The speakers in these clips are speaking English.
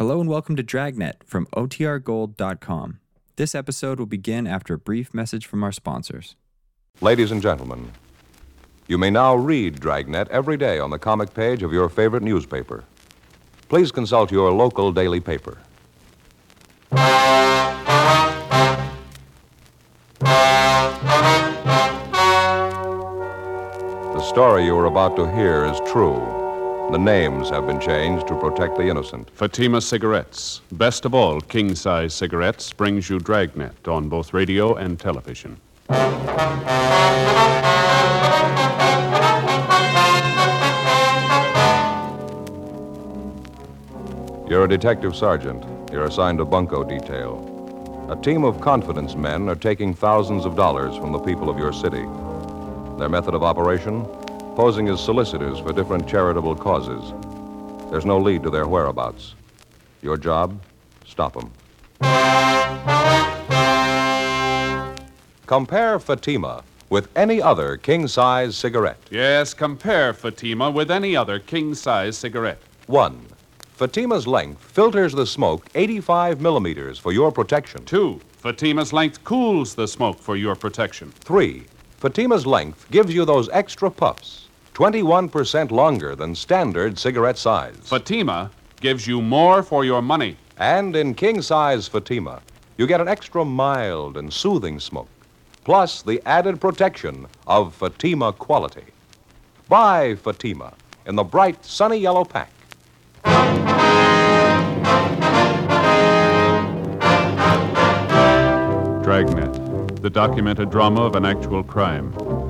Hello and welcome to Dragnet from OTRGold.com. This episode will begin after a brief message from our sponsors. Ladies and gentlemen, you may now read Dragnet every day on the comic page of your favorite newspaper. Please consult your local daily paper. The story you are about to hear is true. The names have been changed to protect the innocent. Fatima Cigarettes, best of all king size cigarettes, brings you Dragnet on both radio and television. You're a detective sergeant. You're assigned to bunco detail. A team of confidence men are taking thousands of dollars from the people of your city. Their method of operation? Posing as solicitors for different charitable causes. There's no lead to their whereabouts. Your job? Stop them. Compare Fatima with any other king size cigarette. Yes, compare Fatima with any other king size cigarette. One, Fatima's length filters the smoke 85 millimeters for your protection. Two, Fatima's length cools the smoke for your protection. Three, Fatima's length gives you those extra puffs, 21% longer than standard cigarette size. Fatima gives you more for your money. And in king size Fatima, you get an extra mild and soothing smoke, plus the added protection of Fatima quality. Buy Fatima in the bright, sunny yellow pack. Dragnet, the documented drama of an actual crime.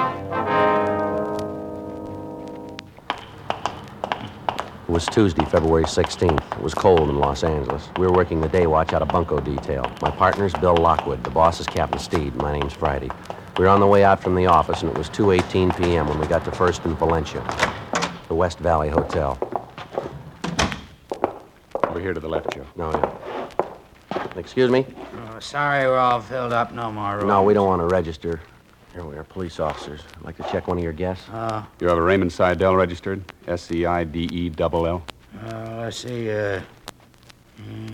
Was Tuesday, February 16th. It was cold in Los Angeles. We were working the day watch out of bunco detail. My partner's Bill Lockwood. The boss is Captain Steed. My name's Friday. We were on the way out from the office, and it was 2.18 p.m. when we got to First and Valencia, the West Valley Hotel. Over here to the left, Joe. No, yeah. Excuse me? Oh, sorry, we're all filled up. No more room. No, we don't want to register. Here we are, police officers. I'd like to check one of your guests. Uh, You have a Raymond Seidel registered? S E I D E double L. uh, let's see. Uh, mm,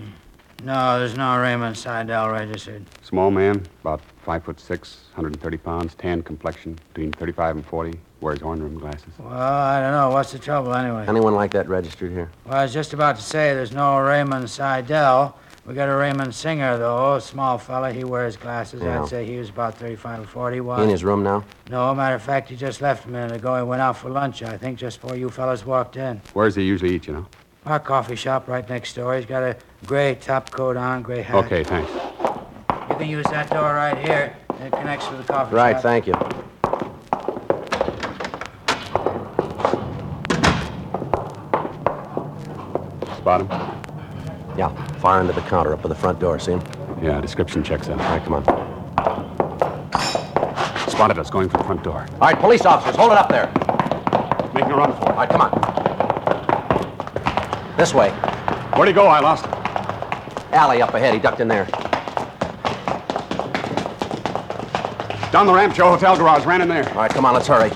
no, there's no Raymond Seidel registered. Small man, about five foot six, 130 pounds, tan complexion, between 35 and 40. Wears horn rim glasses. Well, I don't know. What's the trouble anyway? Anyone like that registered here? Well, I was just about to say there's no Raymond Seidel. We got a Raymond Singer, though. Small fella. He wears glasses. Yeah. I'd say he was about 35 or 40. He Was? in his room now? No, matter of fact, he just left a minute ago. He went out for lunch, I think, just before you fellas walked in. Where does he usually eat, you know? Our coffee shop right next door. He's got a gray top coat on, gray hat. Okay, thanks. You can use that door right here. It connects with the coffee Right, shop. Right, thank you. Spot him? Yeah, far into the counter up by the front door. See him? Yeah, description checks out. All right, come on. Spotted us going for the front door. All right, police officers, hold it up there. Making a run for it. All right, come on. This way. Where'd he go? I lost him. Alley up ahead. He ducked in there. Down the ramp, Joe. Hotel garage. Ran in there. All right, come on, let's hurry.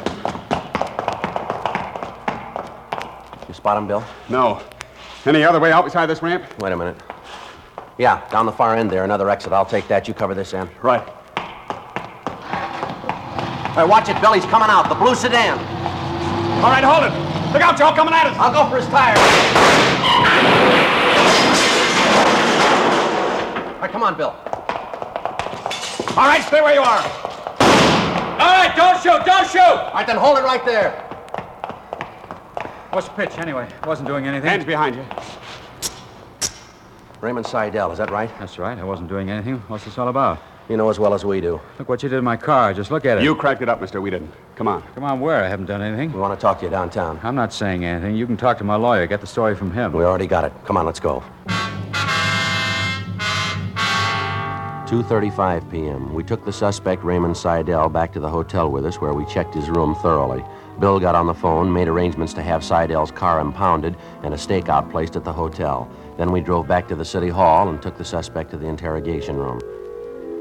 You spot him, Bill? No. Any other way out beside this ramp? Wait a minute. Yeah, down the far end there, another exit. I'll take that. You cover this end. Right. Hey, watch it, Bill. He's coming out. The blue sedan. All right, hold it. Look out, Joe. Coming at us. I'll go for his tires. All right, come on, Bill. All right, stay where you are. All right, don't shoot, don't shoot! All right, then hold it right there. What's the pitch, anyway? I wasn't doing anything. Hands behind you. Raymond Seidel, is that right? That's right. I wasn't doing anything. What's this all about? You know as well as we do. Look what you did in my car. Just look at it. You cracked it up, mister. We didn't. Come on. Come on, where? I haven't done anything. We want to talk to you downtown. I'm not saying anything. You can talk to my lawyer. Get the story from him. We already got it. Come on, let's go. 2.35 p.m. We took the suspect, Raymond Seidel, back to the hotel with us, where we checked his room thoroughly. Bill got on the phone, made arrangements to have Seidel's car impounded and a stakeout placed at the hotel. Then we drove back to the city hall and took the suspect to the interrogation room.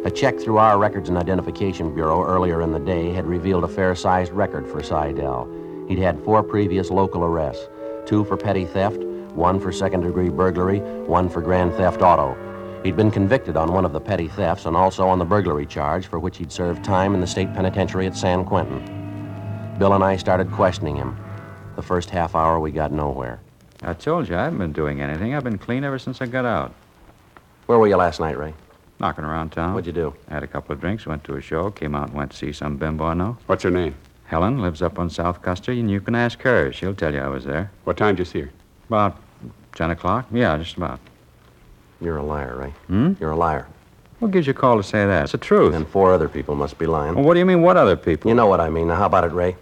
A check through our Records and Identification Bureau earlier in the day had revealed a fair sized record for Seidel. He'd had four previous local arrests two for petty theft, one for second degree burglary, one for grand theft auto. He'd been convicted on one of the petty thefts and also on the burglary charge, for which he'd served time in the state penitentiary at San Quentin. Bill and I started questioning him. The first half hour, we got nowhere. I told you I haven't been doing anything. I've been clean ever since I got out. Where were you last night, Ray? Knocking around town. What'd you do? Had a couple of drinks, went to a show, came out and went to see some bimbo I know. What's her name? Helen lives up on South Custer, and you can ask her. She'll tell you I was there. What time did you see her? About 10 o'clock? Yeah, just about. You're a liar, Ray. Hmm? You're a liar. What gives you a call to say that? It's the truth. And four other people must be lying. Well, what do you mean, what other people? You know what I mean. Now, how about it, Ray?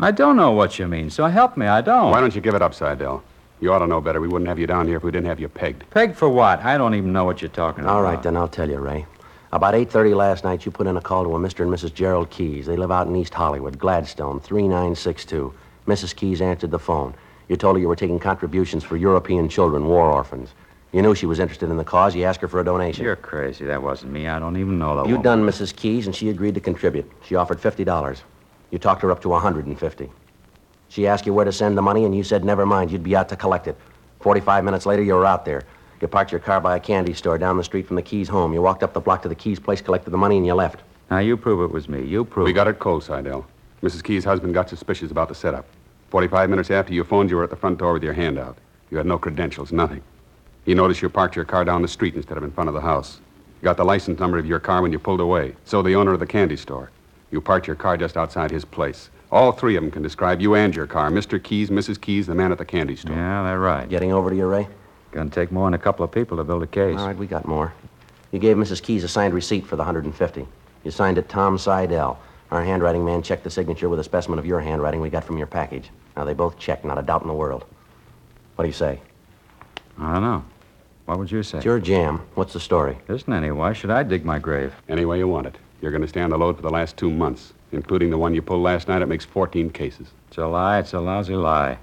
I don't know what you mean, so help me. I don't. Why don't you give it up, Seidel? You ought to know better. We wouldn't have you down here if we didn't have you pegged. Pegged for what? I don't even know what you're talking about. All right, then I'll tell you, Ray. About 8.30 last night, you put in a call to a Mr. and Mrs. Gerald Keys. They live out in East Hollywood, Gladstone, 3962. Mrs. Keys answered the phone. You told her you were taking contributions for European children, war orphans. You knew she was interested in the cause. You asked her for a donation. You're crazy. That wasn't me. I don't even know the You woman. done Mrs. Keys, and she agreed to contribute. She offered $50. You talked her up to 150 She asked you where to send the money, and you said never mind, you'd be out to collect it. 45 minutes later, you were out there. You parked your car by a candy store down the street from the Keys' home. You walked up the block to the Keys' place, collected the money, and you left. Now, you prove it was me. You prove We got it cold, Seidel. Mrs. Key's husband got suspicious about the setup. 45 minutes after you phoned, you were at the front door with your hand out. You had no credentials, nothing. He noticed you parked your car down the street instead of in front of the house. You got the license number of your car when you pulled away. So the owner of the candy store. You parked your car just outside his place. All three of them can describe you and your car. Mr. Keys, Mrs. Keys, the man at the candy store. Yeah, they're right. Getting over to you, Ray? Gonna take more than a couple of people to build a case. All right, we got more. You gave Mrs. Keys a signed receipt for the 150. You signed it Tom Seidel. Our handwriting man checked the signature with a specimen of your handwriting we got from your package. Now, they both checked, not a doubt in the world. What do you say? I don't know. What would you say? It's your jam. What's the story? Isn't any. Why should I dig my grave? Any way you want it. You're going to stay on the load for the last two months, including the one you pulled last night. It makes 14 cases. It's a lie. It's a lousy lie.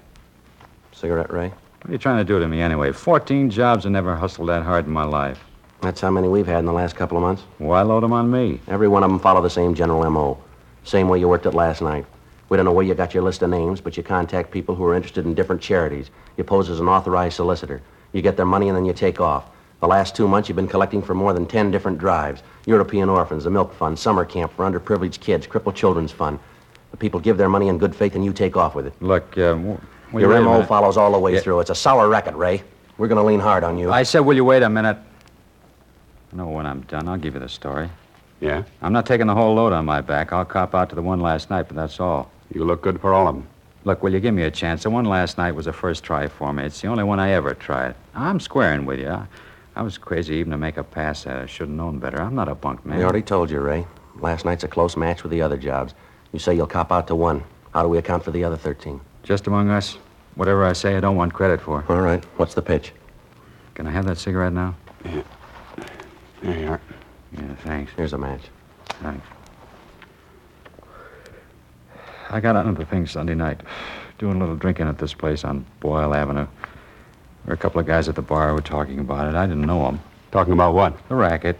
Cigarette, Ray? What are you trying to do to me anyway? 14 jobs. I never hustled that hard in my life. That's how many we've had in the last couple of months. Why load them on me? Every one of them follow the same general M.O. Same way you worked it last night. We don't know where you got your list of names, but you contact people who are interested in different charities. You pose as an authorized solicitor. You get their money and then you take off. The last two months, you've been collecting for more than 10 different drives. European Orphans, the Milk Fund, Summer Camp for Underprivileged Kids, Crippled Children's Fund. The people give their money in good faith and you take off with it. Look, uh, w- will your wait M.O. follows all the way Yeah. through. It's a sour record, Ray. We're going to lean hard on you. I said, will you wait a minute? I know when I'm done. I'll give you the story. Yeah? I'm not taking the whole load on my back. I'll cop out to the one last night, but that's all. You look good for all of them. Look, will you give me a chance? The one last night was a first try for me. It's the only one I ever tried. I'm squaring with you. I, I was crazy even to make a pass at it. I should have known better. I'm not a bunk man. We already told you, Ray. Last night's a close match with the other jobs. You say you'll cop out to one. How do we account for the other 13? Just among us, whatever I say, I don't want credit for. All right. What's the pitch? Can I have that cigarette now? Yeah. There you are. Yeah, thanks. Here's a match. Thanks. I got on the thing Sunday night, doing a little drinking at this place on Boyle Avenue. There were a couple of guys at the bar who were talking about it. I didn't know them. Talking about what? The racket,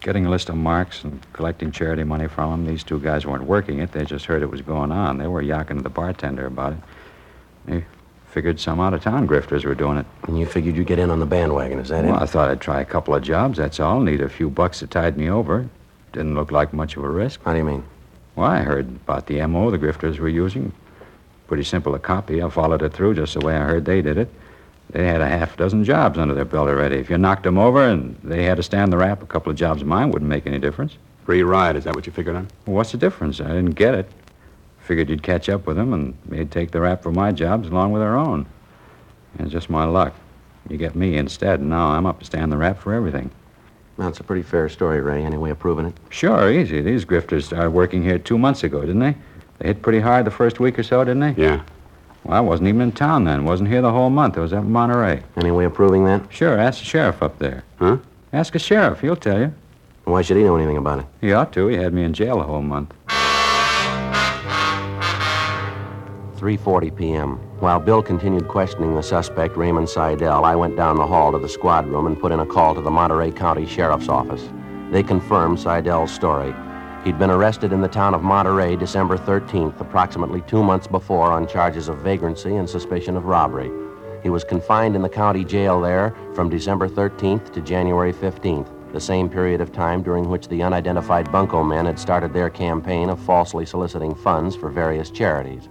getting a list of marks and collecting charity money from them. These two guys weren't working it. They just heard it was going on. They were yakking to the bartender about it. They figured some out-of-town grifters were doing it. And you figured you'd get in on the bandwagon, is that Well, it? I thought I'd try a couple of jobs, that's all. Need a few bucks to tide me over. Didn't look like much of a risk. How do you mean? Well, I heard about the M.O. the grifters were using. Pretty simple to copy. I followed it through just the way I heard they did it. They had a half dozen jobs under their belt already. If you knocked them over and they had to stand the rap, a couple of jobs of mine wouldn't make any difference. Free ride, is that what you figured on? Well, what's the difference? I didn't get it. Figured you'd catch up with them and they'd take the rap for my jobs along with their own. And it's just my luck. You get me instead, and now I'm up to stand the rap for everything. Well, it's a pretty fair story, Ray. Any way of proving it? Sure, easy. These grifters started working here two months ago, didn't they? They hit pretty hard the first week or so, didn't they? Yeah. Well, I wasn't even in town then. Wasn't here the whole month. I was up in Monterey. Any way of proving that? Sure, ask the sheriff up there. Huh? Ask a sheriff. He'll tell you. Why should he know anything about it? He ought to. He had me in jail a whole month. 3:40 p.m. While Bill continued questioning the suspect, Raymond Seidel, I went down the hall to the squad room and put in a call to the Monterey County Sheriff's Office. They confirmed Seidel's story. He'd been arrested in the town of Monterey December 13th, approximately two months before, on charges of vagrancy and suspicion of robbery. He was confined in the county jail there from December 13th to January 15th, the same period of time during which the unidentified bunco men had started their campaign of falsely soliciting funds for various charities.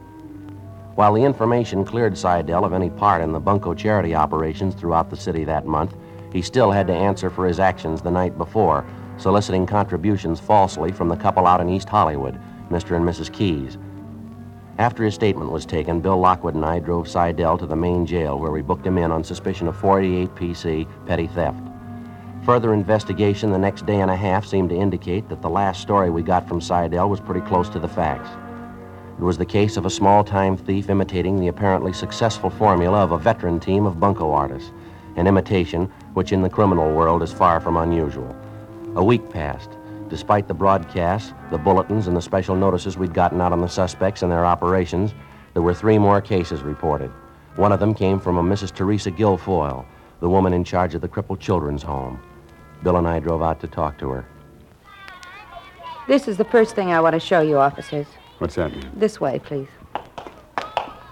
While the information cleared Seidel of any part in the bunco charity operations throughout the city that month, he still had to answer for his actions the night before, soliciting contributions falsely from the couple out in East Hollywood, Mr. and Mrs. Keys. After his statement was taken, Bill Lockwood and I drove Seidel to the main jail where we booked him in on suspicion of 48 PC petty theft. Further investigation the next day and a half seemed to indicate that the last story we got from Seidel was pretty close to the facts. It was the case of a small time thief imitating the apparently successful formula of a veteran team of bunco artists, an imitation which in the criminal world is far from unusual. A week passed. Despite the broadcasts, the bulletins, and the special notices we'd gotten out on the suspects and their operations, there were three more cases reported. One of them came from a Mrs. Teresa Guilfoyle, the woman in charge of the crippled children's home. Bill and I drove out to talk to her. This is the first thing I want to show you, officers. What's that mean? This way, please.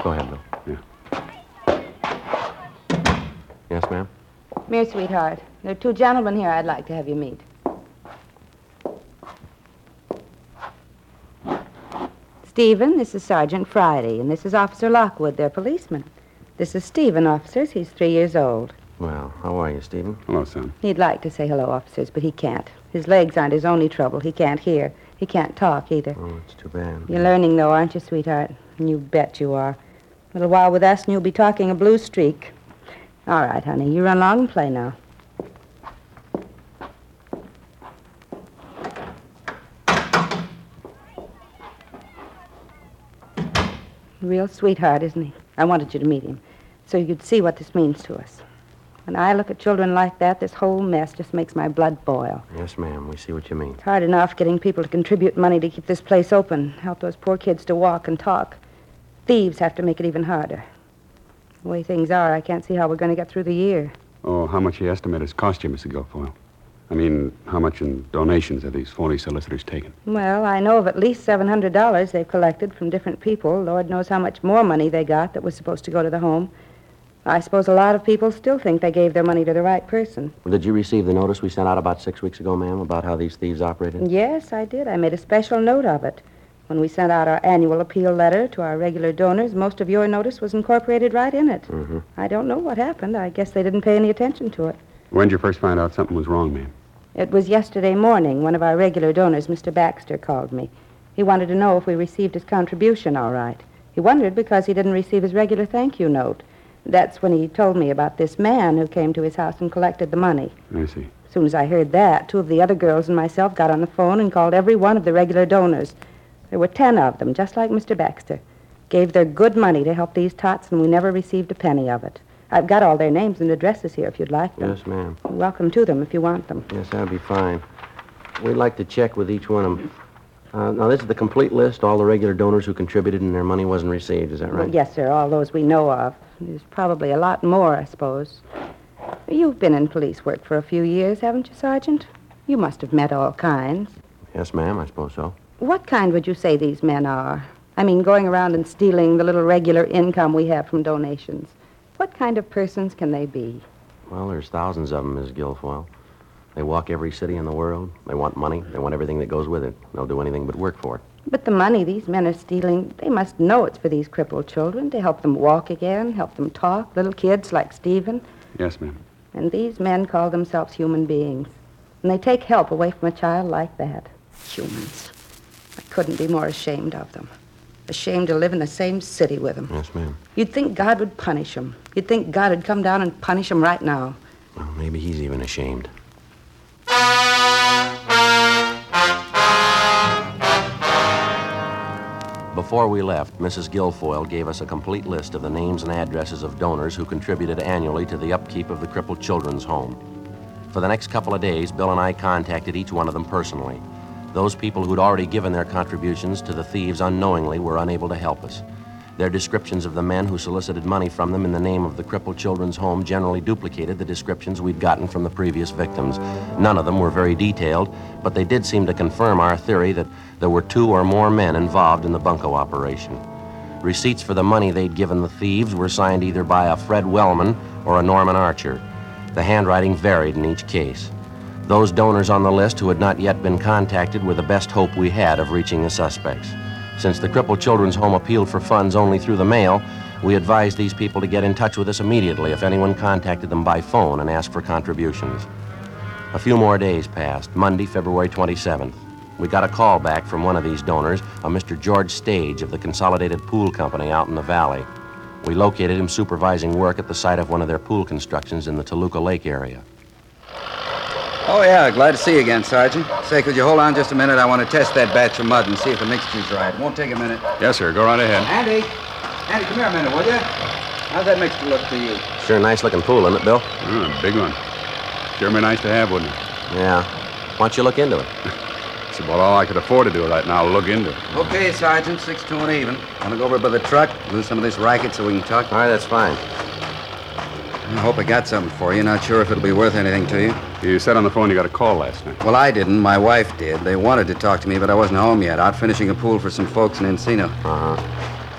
Go ahead, Bill. Yeah. Yes, ma'am? Mere sweetheart, there are two gentlemen here I'd like to have you meet. Stephen, this is Sergeant Friday, and this is Officer Lockwood, their policeman. This is Stephen, officers. He's three years old. Well, how are you, Stephen? Hello, son. He'd like to say hello, officers, but he can't. His legs aren't his only trouble. He can't hear. He can't talk either. Oh, it's too bad. You're learning, though, aren't you, sweetheart? You bet you are. A little while with us, and you'll be talking a blue streak. All right, honey. You run along and play now. Real sweetheart, isn't he? I wanted you to meet him so you'd see what this means to us. When I look at children like that, this whole mess just makes my blood boil. Yes, ma'am. We see what you mean. It's hard enough getting people to contribute money to keep this place open, help those poor kids to walk and talk. Thieves have to make it even harder. The way things are, I can't see how we're going to get through the year. Oh, how much you estimate it's cost you, Mr. Guilfoyle? I mean, how much in donations have these phony solicitors taken? Well, I know of at least $700 they've collected from different people. Lord knows how much more money they got that was supposed to go to the home. I suppose a lot of people still think they gave their money to the right person. Well, did you receive the notice we sent out about six weeks ago, ma'am, about how these thieves operated? Yes, I did. I made a special note of it. When we sent out our annual appeal letter to our regular donors, most of your notice was incorporated right in it. Mm-hmm. I don't know what happened. I guess they didn't pay any attention to it. When did you first find out something was wrong, ma'am? It was yesterday morning. One of our regular donors, Mr. Baxter, called me. He wanted to know if we received his contribution all right. He wondered because he didn't receive his regular thank you note. That's when he told me about this man who came to his house and collected the money. I see. As soon as I heard that, two of the other girls and myself got on the phone and called every one of the regular donors. There were ten of them, just like Mr. Baxter. Gave their good money to help these tots, and we never received a penny of it. I've got all their names and addresses here if you'd like them. Yes, ma'am. Welcome to them if you want them. Yes, that'd be fine. We'd like to check with each one of them. Uh, now, this is the complete list, all the regular donors who contributed and their money wasn't received. Is that right? Well, yes, sir, all those we know of. There's probably a lot more, I suppose. You've been in police work for a few years, haven't you, Sergeant? You must have met all kinds. Yes, ma'am, I suppose so. What kind would you say these men are? I mean, going around and stealing the little regular income we have from donations. What kind of persons can they be? Well, there's thousands of them, Miss Guilfoyle. They walk every city in the world. They want money. They want everything that goes with it. They'll do anything but work for it. But the money these men are stealing, they must know it's for these crippled children to help them walk again, help them talk, little kids like Stephen. Yes, ma'am. And these men call themselves human beings. And they take help away from a child like that. Humans. I couldn't be more ashamed of them. Ashamed to live in the same city with him. Yes, ma'am. You'd think God would punish him. You'd think God would come down and punish him right now. Well, maybe he's even ashamed. Before we left, Mrs. Guilfoyle gave us a complete list of the names and addresses of donors who contributed annually to the upkeep of the crippled children's home. For the next couple of days, Bill and I contacted each one of them personally. Those people who'd already given their contributions to the thieves unknowingly were unable to help us. Their descriptions of the men who solicited money from them in the name of the crippled children's home generally duplicated the descriptions we'd gotten from the previous victims. None of them were very detailed, but they did seem to confirm our theory that there were two or more men involved in the bunco operation. Receipts for the money they'd given the thieves were signed either by a Fred Wellman or a Norman Archer. The handwriting varied in each case. Those donors on the list who had not yet been contacted were the best hope we had of reaching the suspects. Since the Crippled Children's Home appealed for funds only through the mail, we advised these people to get in touch with us immediately if anyone contacted them by phone and asked for contributions. A few more days passed, Monday, February 27th. We got a call back from one of these donors, a Mr. George Stage of the Consolidated Pool Company out in the valley. We located him supervising work at the site of one of their pool constructions in the Toluca Lake area. Oh, yeah, glad to see you again, Sergeant. Say, could you hold on just a minute? I want to test that batch of mud and see if the mixture's right. Won't take a minute. Yes, sir. Go right ahead. Andy! Andy, come here a minute, will you? How's that mixture look to you? Sure nice looking pool, isn't it, Bill? Mm, big one. Sure be nice to have, wouldn't it? Yeah. Why don't you look into it? It's about all I could afford to do right now. Look into it. Okay, Sergeant, six to and even. Want to go over by the truck, lose some of this racket so we can talk? All right, that's fine. I hope I got something for you. Not sure if it'll be worth anything to you. You said on the phone you got a call last night. Well, I didn't. My wife did. They wanted to talk to me, but I wasn't home yet. Out finishing a pool for some folks in Encino. Uh huh.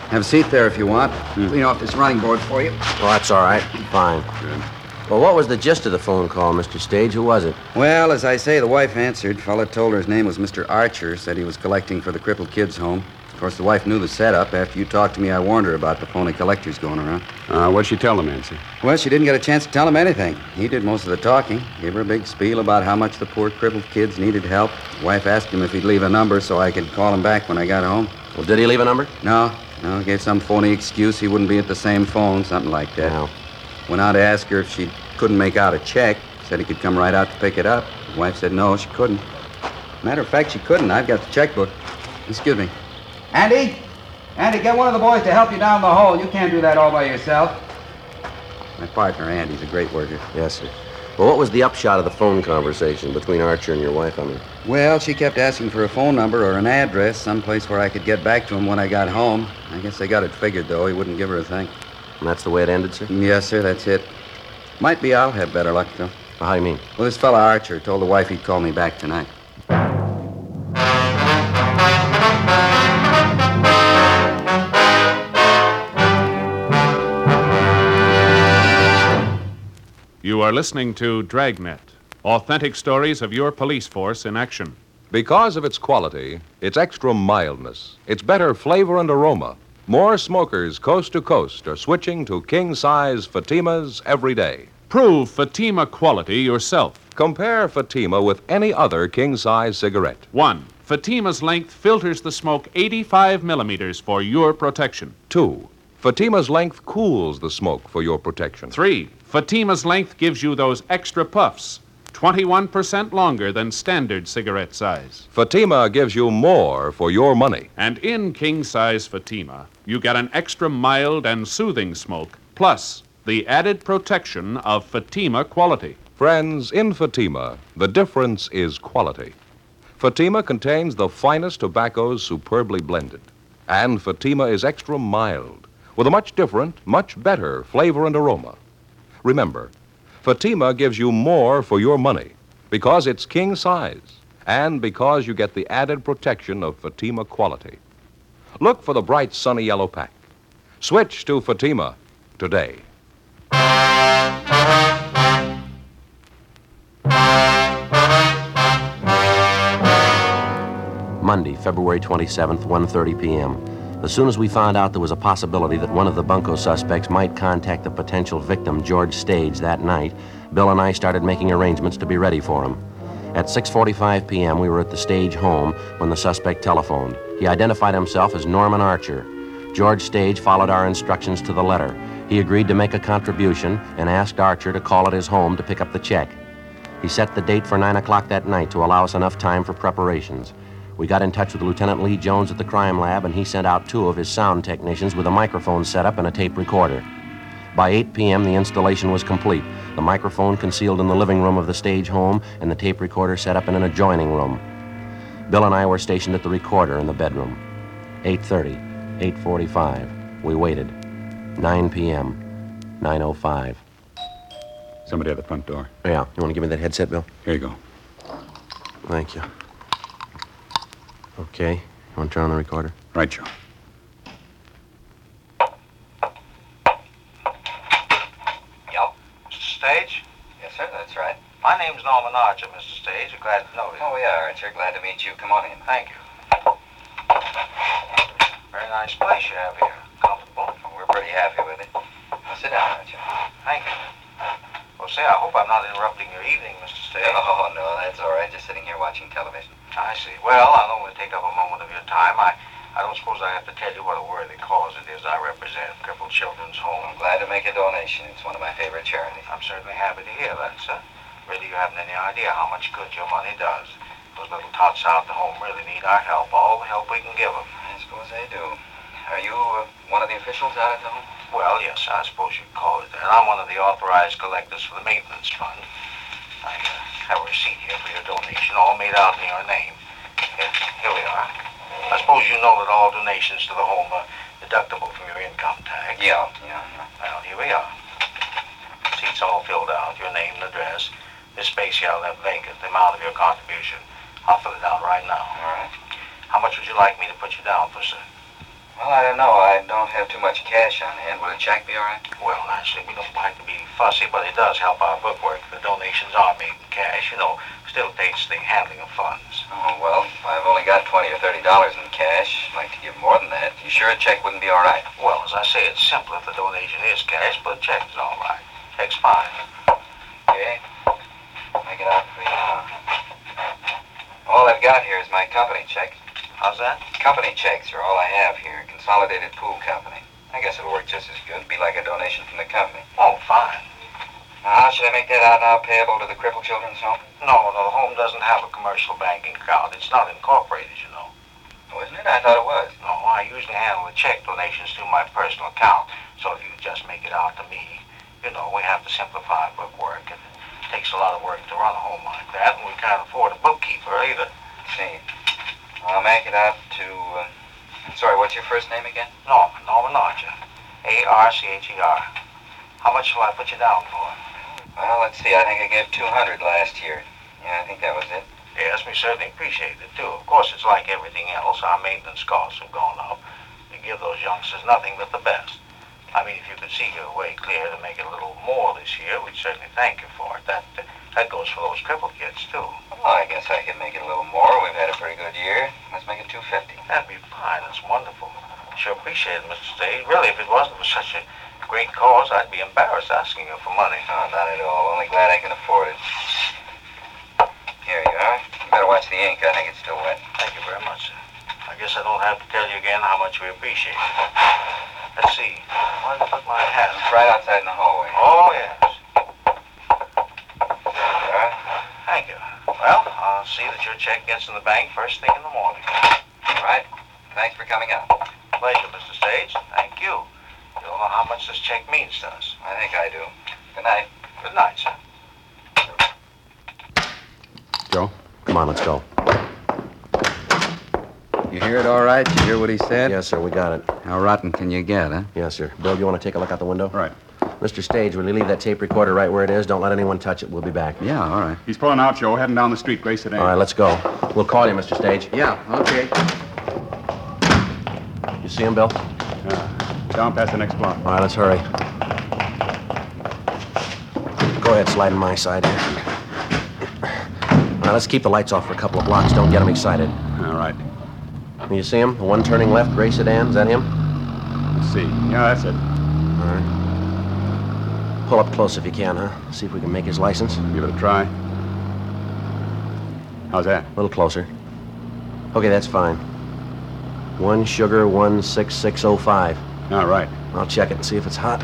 Have a seat there if you want. Clean off this running board for you. Well, that's all right. Fine. Good. Well, what was the gist of the phone call, Mr. Stage? Who was it? Well, as I say, the wife answered. Fella told her his name was Mr. Archer. Said he was collecting for the crippled kids' home. Of course, the wife knew the setup. After you talked to me, I warned her about the phony collectors going around. Uh, what'd she tell the Nancy? Well, she didn't get a chance to tell him anything. He did most of the talking. Gave her a big spiel about how much the poor crippled kids needed help. The wife asked him if he'd leave a number so I could call him back when I got home. Well, did he leave a number? No, no, gave some phony excuse he wouldn't be at the same phone, something like that. No. Went out to ask her if she couldn't make out a check. Said he could come right out to pick it up. The wife said no, she couldn't. Matter of fact, she couldn't. I've got the checkbook. Excuse me. Andy? Andy, get one of the boys to help you down the hole. You can't do that all by yourself. My partner, Andy's a great worker. Yes, sir. Well, what was the upshot of the phone conversation between Archer and your wife, I mean? Well, she kept asking for a phone number or an address, someplace where I could get back to him when I got home. I guess they got it figured, though. He wouldn't give her a thing. And that's the way it ended, sir? Yes, sir, that's it. Might be I'll have better luck, though. Well, how do you mean? Well, this fella Archer told the wife he'd call me back tonight. Are listening to Dragnet, authentic stories of your police force in action. Because of its quality, its extra mildness, its better flavor and aroma, more smokers coast to coast are switching to king size Fatimas every day. Prove Fatima quality yourself. Compare Fatima with any other king size cigarette. One, Fatima's length filters the smoke 85 millimeters for your protection. Two, Fatima's length cools the smoke for your protection. Three, Fatima's length gives you those extra puffs, 21% longer than standard cigarette size. Fatima gives you more for your money. And in king size Fatima, you get an extra mild and soothing smoke, plus the added protection of Fatima quality. Friends, in Fatima, the difference is quality. Fatima contains the finest tobaccos superbly blended. And Fatima is extra mild, with a much different, much better flavor and aroma. Remember, Fatima gives you more for your money because it's king size and because you get the added protection of Fatima quality. Look for the bright sunny yellow pack. Switch to Fatima today. Monday, February 27th, 1:30 p.m. As soon as we found out there was a possibility that one of the bunco suspects might contact the potential victim, George Stage, that night, Bill and I started making arrangements to be ready for him. At 6:45 p.m., we were at the Stage home when the suspect telephoned. He identified himself as Norman Archer. George Stage followed our instructions to the letter. He agreed to make a contribution and asked Archer to call at his home to pick up the check. He set the date for 9 o'clock that night to allow us enough time for preparations. We got in touch with Lieutenant Lee Jones at the crime lab, and he sent out two of his sound technicians with a microphone set up and a tape recorder. By 8 p.m., the installation was complete. The microphone concealed in the living room of the Stage home, and the tape recorder set up in an adjoining room. Bill and I were stationed at the recorder in the bedroom. 8:30, 8:45, We waited. 9 p.m. 9.05. Somebody at the front door. Yeah, you want to give me that headset, Bill? Here you go. Thank you. Okay, you want to turn on the recorder? Right, Joe. Yep. Mr. Stage? Yes, sir, that's right. My name's Norman Archer, Mr. Stage. You're glad to know you. Oh, we yeah, Archer. Glad to meet you. Come on in. Thank you. Very nice place you have here. Comfortable. Well, we're pretty happy with it. Now, sit down, Archer. Thank you. Well, say, I hope I'm not interrupting your evening, Mr. Stage. Oh, no, that's all right. Just sitting here watching television. I see. Well, I don't want to take up a moment of your time. I, I don't suppose I have to tell you what a worthy cause it is I represent, Crippled Children's Home. I'm glad to make a donation. It's one of my favorite charities. I'm certainly happy to hear that, sir. Really, you haven't any idea how much good your money does. Those little tots out at the home really need our help, all the help we can give them. I suppose they do. Are you uh, one of the officials out at the home? Well, yes, I suppose you'd call it that. I'm one of the authorized collectors for the maintenance fund. I uh, have a receipt here for your donation, all made out in your name. Here, here we are. I suppose you know that all donations to the home are deductible from your income tax. Yeah, yeah. yeah. Well, here we are. Seats all filled out, your name and address. This space here I left vacant, the amount of your contribution. I'll fill it out right now. All right. How much would you like me to put you down for, sir? Well, I don't know. I don't have too much cash on hand. Will a check be all right? Well, naturally, we don't like to be fussy, but it does help our bookwork. The donations are made in cash, you know. Still takes the handling of funds. Oh, well, I've only got 20 or $30 in cash. I'd like to give more than that. You sure a check wouldn't be all right? Well, as I say, it's simple if the donation is cash, but check's is all right. Check's fine. Okay. Make it out for you now. All I've got here is my company check. How's that? Company checks are all I have here. Consolidated Pool Company. I guess it'll work just as good. It'd Be like a donation from the company. Oh, fine. Now, how should I make that out now payable to the Crippled Children's Home? No, no, the home doesn't have a commercial banking account. It's not incorporated, you know. Oh, isn't it? I thought it was. No, I usually handle the check donations through my personal account. So if you just make it out to me, you know, we have to simplify bookwork. It takes a lot of work to run a home like that, and we can't afford a bookkeeper either. see. I'll make it out to. Uh, sorry, what's your first name again? Norman, Norman Archer. A-R-C-H-E-R. How much shall I put you down for? Well, let's see. I think I gave 200 last year. Yeah, I think that was it. Yes, we certainly appreciate it, too. Of course, it's like everything else. Our maintenance costs have gone up. We give those youngsters nothing but the best. I mean, if you could see your way clear to make it a little more this year, we'd certainly thank you for it. That uh, that goes for those crippled kids, too. Well, I guess I could make it a little more. We've had a pretty good year. Let's make it 250. That'd be fine. That's wonderful. Sure appreciate it, Mr. Stage. Really, if it wasn't for such a great cause, I'd be embarrassed asking you for money. No, not at all. Only glad I can afford it. Here you are. You better watch the ink. I think it's still wet. Thank you very much, sir. I guess I don't have to tell you again how much we appreciate it. Let's see. Where I put my hat? It's right outside in the hallway. Oh, yes. All right. Thank you. Well, I'll see that your check gets in the bank first thing in the morning. All right. Thanks for coming out. Pleasure, Mr. Stage. Thank you. You don't know how much this check means to us. I think I do. Good night. Good night, sir. Joe? Come on, let's go. You hear it all right? You hear what he said? Yes, sir, we got it. How rotten can you get, huh? Yes, sir. Bill, you want to take a look out the window? Right. Mr. Stage, will you leave that tape recorder right where it is? Don't let anyone touch it. We'll be back. Yeah, all right. He's pulling out, Joe, heading down the street, Grace Sedan. All right, let's go. We'll call you, Mr. Stage. Yeah, okay. You see him, Bill? Uh, down past the next block. All right, let's hurry. Go ahead, slide in my side here. Now, let's keep the lights off for a couple of blocks. Don't get them excited. All right. You see him? The one turning left, gray sedan? Is that him? Let's see. Yeah, that's it. All right. Pull up close if you can, huh? See if we can make his license. Give it a try. How's that? A little closer. Okay, that's fine. One sugar, one six six oh five. All right. I'll check it and see if it's hot.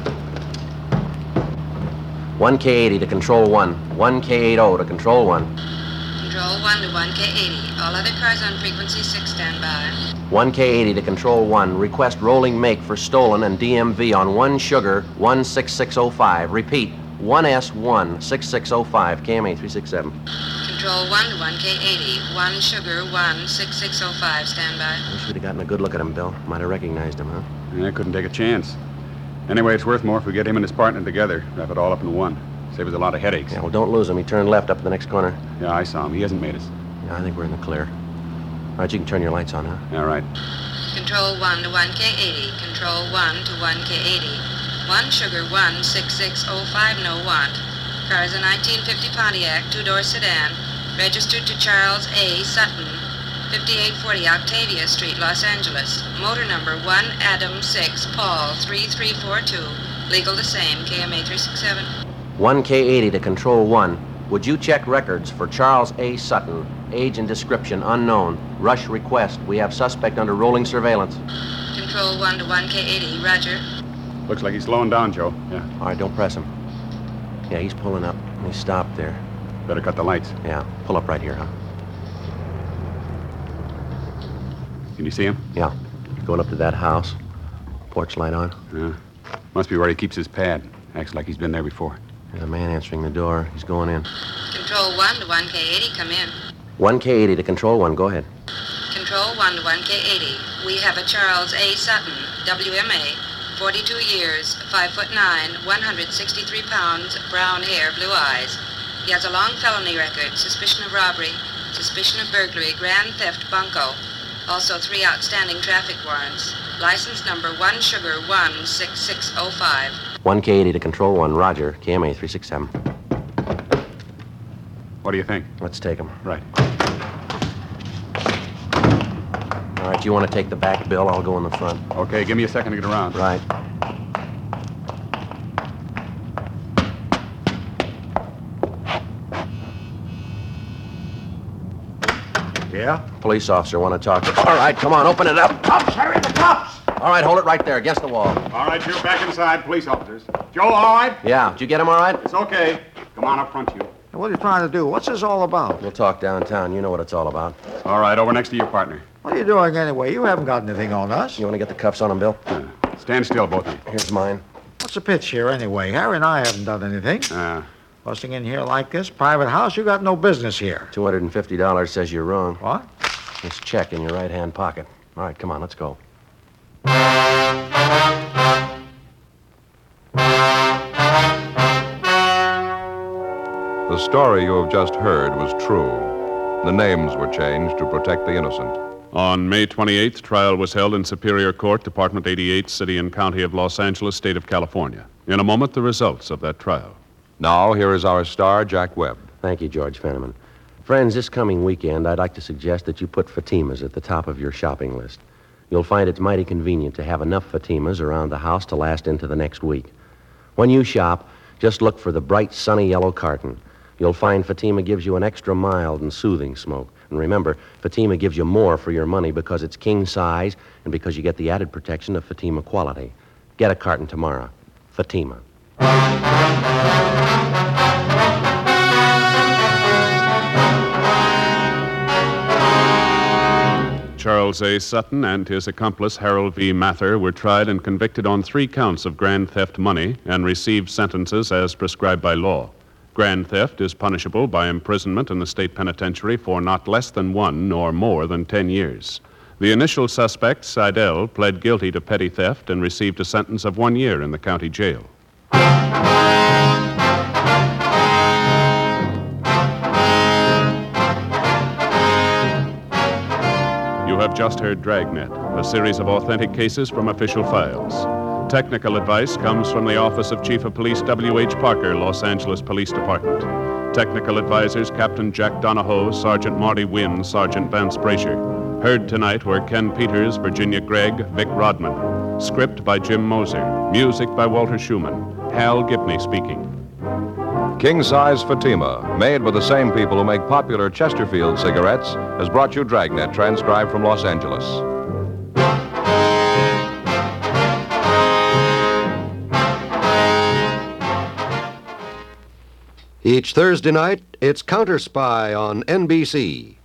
1K80 to control 1. 1K80 to control 1. Control 1 to 1K80. All other cars on frequency 6 stand by. 1K80 to control 1. Request rolling make for stolen and DMV on 1 sugar 16605. Repeat. 1S1 6605. KMA 367. Control 1 to 1K80. 1 sugar 1 6605 stand by. Wish we'd have gotten a good look at him, Bill. Might have recognized him, huh? I couldn't take a chance. Anyway, it's worth more if we get him and his partner together. Wrap it all up in one. Save us a lot of headaches. Yeah, well, don't lose him. He turned left up at the next corner. Yeah, I saw him. He hasn't made us. Yeah, I think we're in the clear. All right, you can turn your lights on, huh? All right. Control 1 to 1K80. Control 1 to 1K80. 1 Sugar 1 6605 no want. Car is a 1950 Pontiac two-door sedan. Registered to Charles A. Sutton. 5840 Octavia Street, Los Angeles. Motor number 1 Adam 6 Paul 3342. Legal the same. KMA 367. 1K80 to Control 1. Would you check records for Charles A. Sutton, age and description unknown? Rush request. We have suspect under rolling surveillance. Control 1 to 1K80. Roger. Looks like he's slowing down, Joe. Yeah. All right, don't press him. Yeah, he's pulling up. He stopped there. Better cut the lights. Yeah, pull up right here, huh? Can you see him? Yeah. Going up to that house. Porch light on. Yeah. Must be where he keeps his pad. Acts like he's been there before. There's a man answering the door. He's going in. Control 1 to 1K80. Come in. 1K80 to Control 1. Go ahead. Control 1 to 1K80. We have a Charles A. Sutton, WMA, 42 years, 5 foot 9, 163 pounds, brown hair, blue eyes. He has a long felony record, suspicion of robbery, suspicion of burglary, grand theft, bunco. Also three outstanding traffic warrants. License number 1 Sugar 16605. 1K80 to Control 1. Roger. KMA 367. What do you think? Let's take him. Right. All right, you want to take the back, Bill? I'll go in the front. Okay, give me a second to get around. Right. Yeah? Police officer want to talk to All right, come on, open it up. Cops, Harry, the cops! All right, hold it right there against the wall. All right, Joe, back inside. Police officers. Joe, all right? Yeah, did you get him all right? It's okay. Come on up front, you. What are you trying to do? What's this all about? We'll talk downtown. You know what it's all about. All right, over next to your partner. What are you doing anyway? You haven't got anything on us. You want to get the cuffs on him, Bill? Stand still, both of you. Here's mine. What's the pitch here anyway? Harry and I haven't done anything. Uh, Busting in here like this, private house, you got no business here. $250 says you're wrong. What? This check in your right hand pocket. All right, come on, let's go. The story you have just heard was true. The names were changed to protect the innocent. On May 28th, trial was held in Superior Court, Department 88, City and County of Los Angeles, State of California. In a moment, the results of that trial. Now, here is our star, Jack Webb. Thank you, George Fenneman. Friends, this coming weekend, I'd like to suggest that you put Fatimas at the top of your shopping list. You'll find it's mighty convenient to have enough Fatimas around the house to last into the next week. When you shop, just look for the bright, sunny yellow carton. You'll find Fatima gives you an extra mild and soothing smoke. And remember, Fatima gives you more for your money because it's king size and because you get the added protection of Fatima quality. Get a carton tomorrow. Fatima. Charles A. Sutton and his accomplice Harold V. Mather were tried and convicted on three counts of grand theft money and received sentences as prescribed by law. Grand theft is punishable by imprisonment in the state penitentiary for not less than one nor more than ten years. The initial suspect, Seidel, pled guilty to petty theft and received a sentence of one year in the county jail. You have just heard Dragnet, a series of authentic cases from official files. Technical advice comes from the Office of Chief of Police W.H. Parker, Los Angeles Police Department. Technical advisors Captain Jack Donahoe, Sergeant Marty Wynn, Sergeant Vance Brasher. Heard tonight were Ken Peters, Virginia Gregg, Vic Rodman. Script by Jim Moser. Music by Walter Schumann. Hal Gibney speaking. King size Fatima, made by the same people who make popular Chesterfield cigarettes, has brought you Dragnet, transcribed from Los Angeles. Each Thursday night, it's Counter Spy on NBC.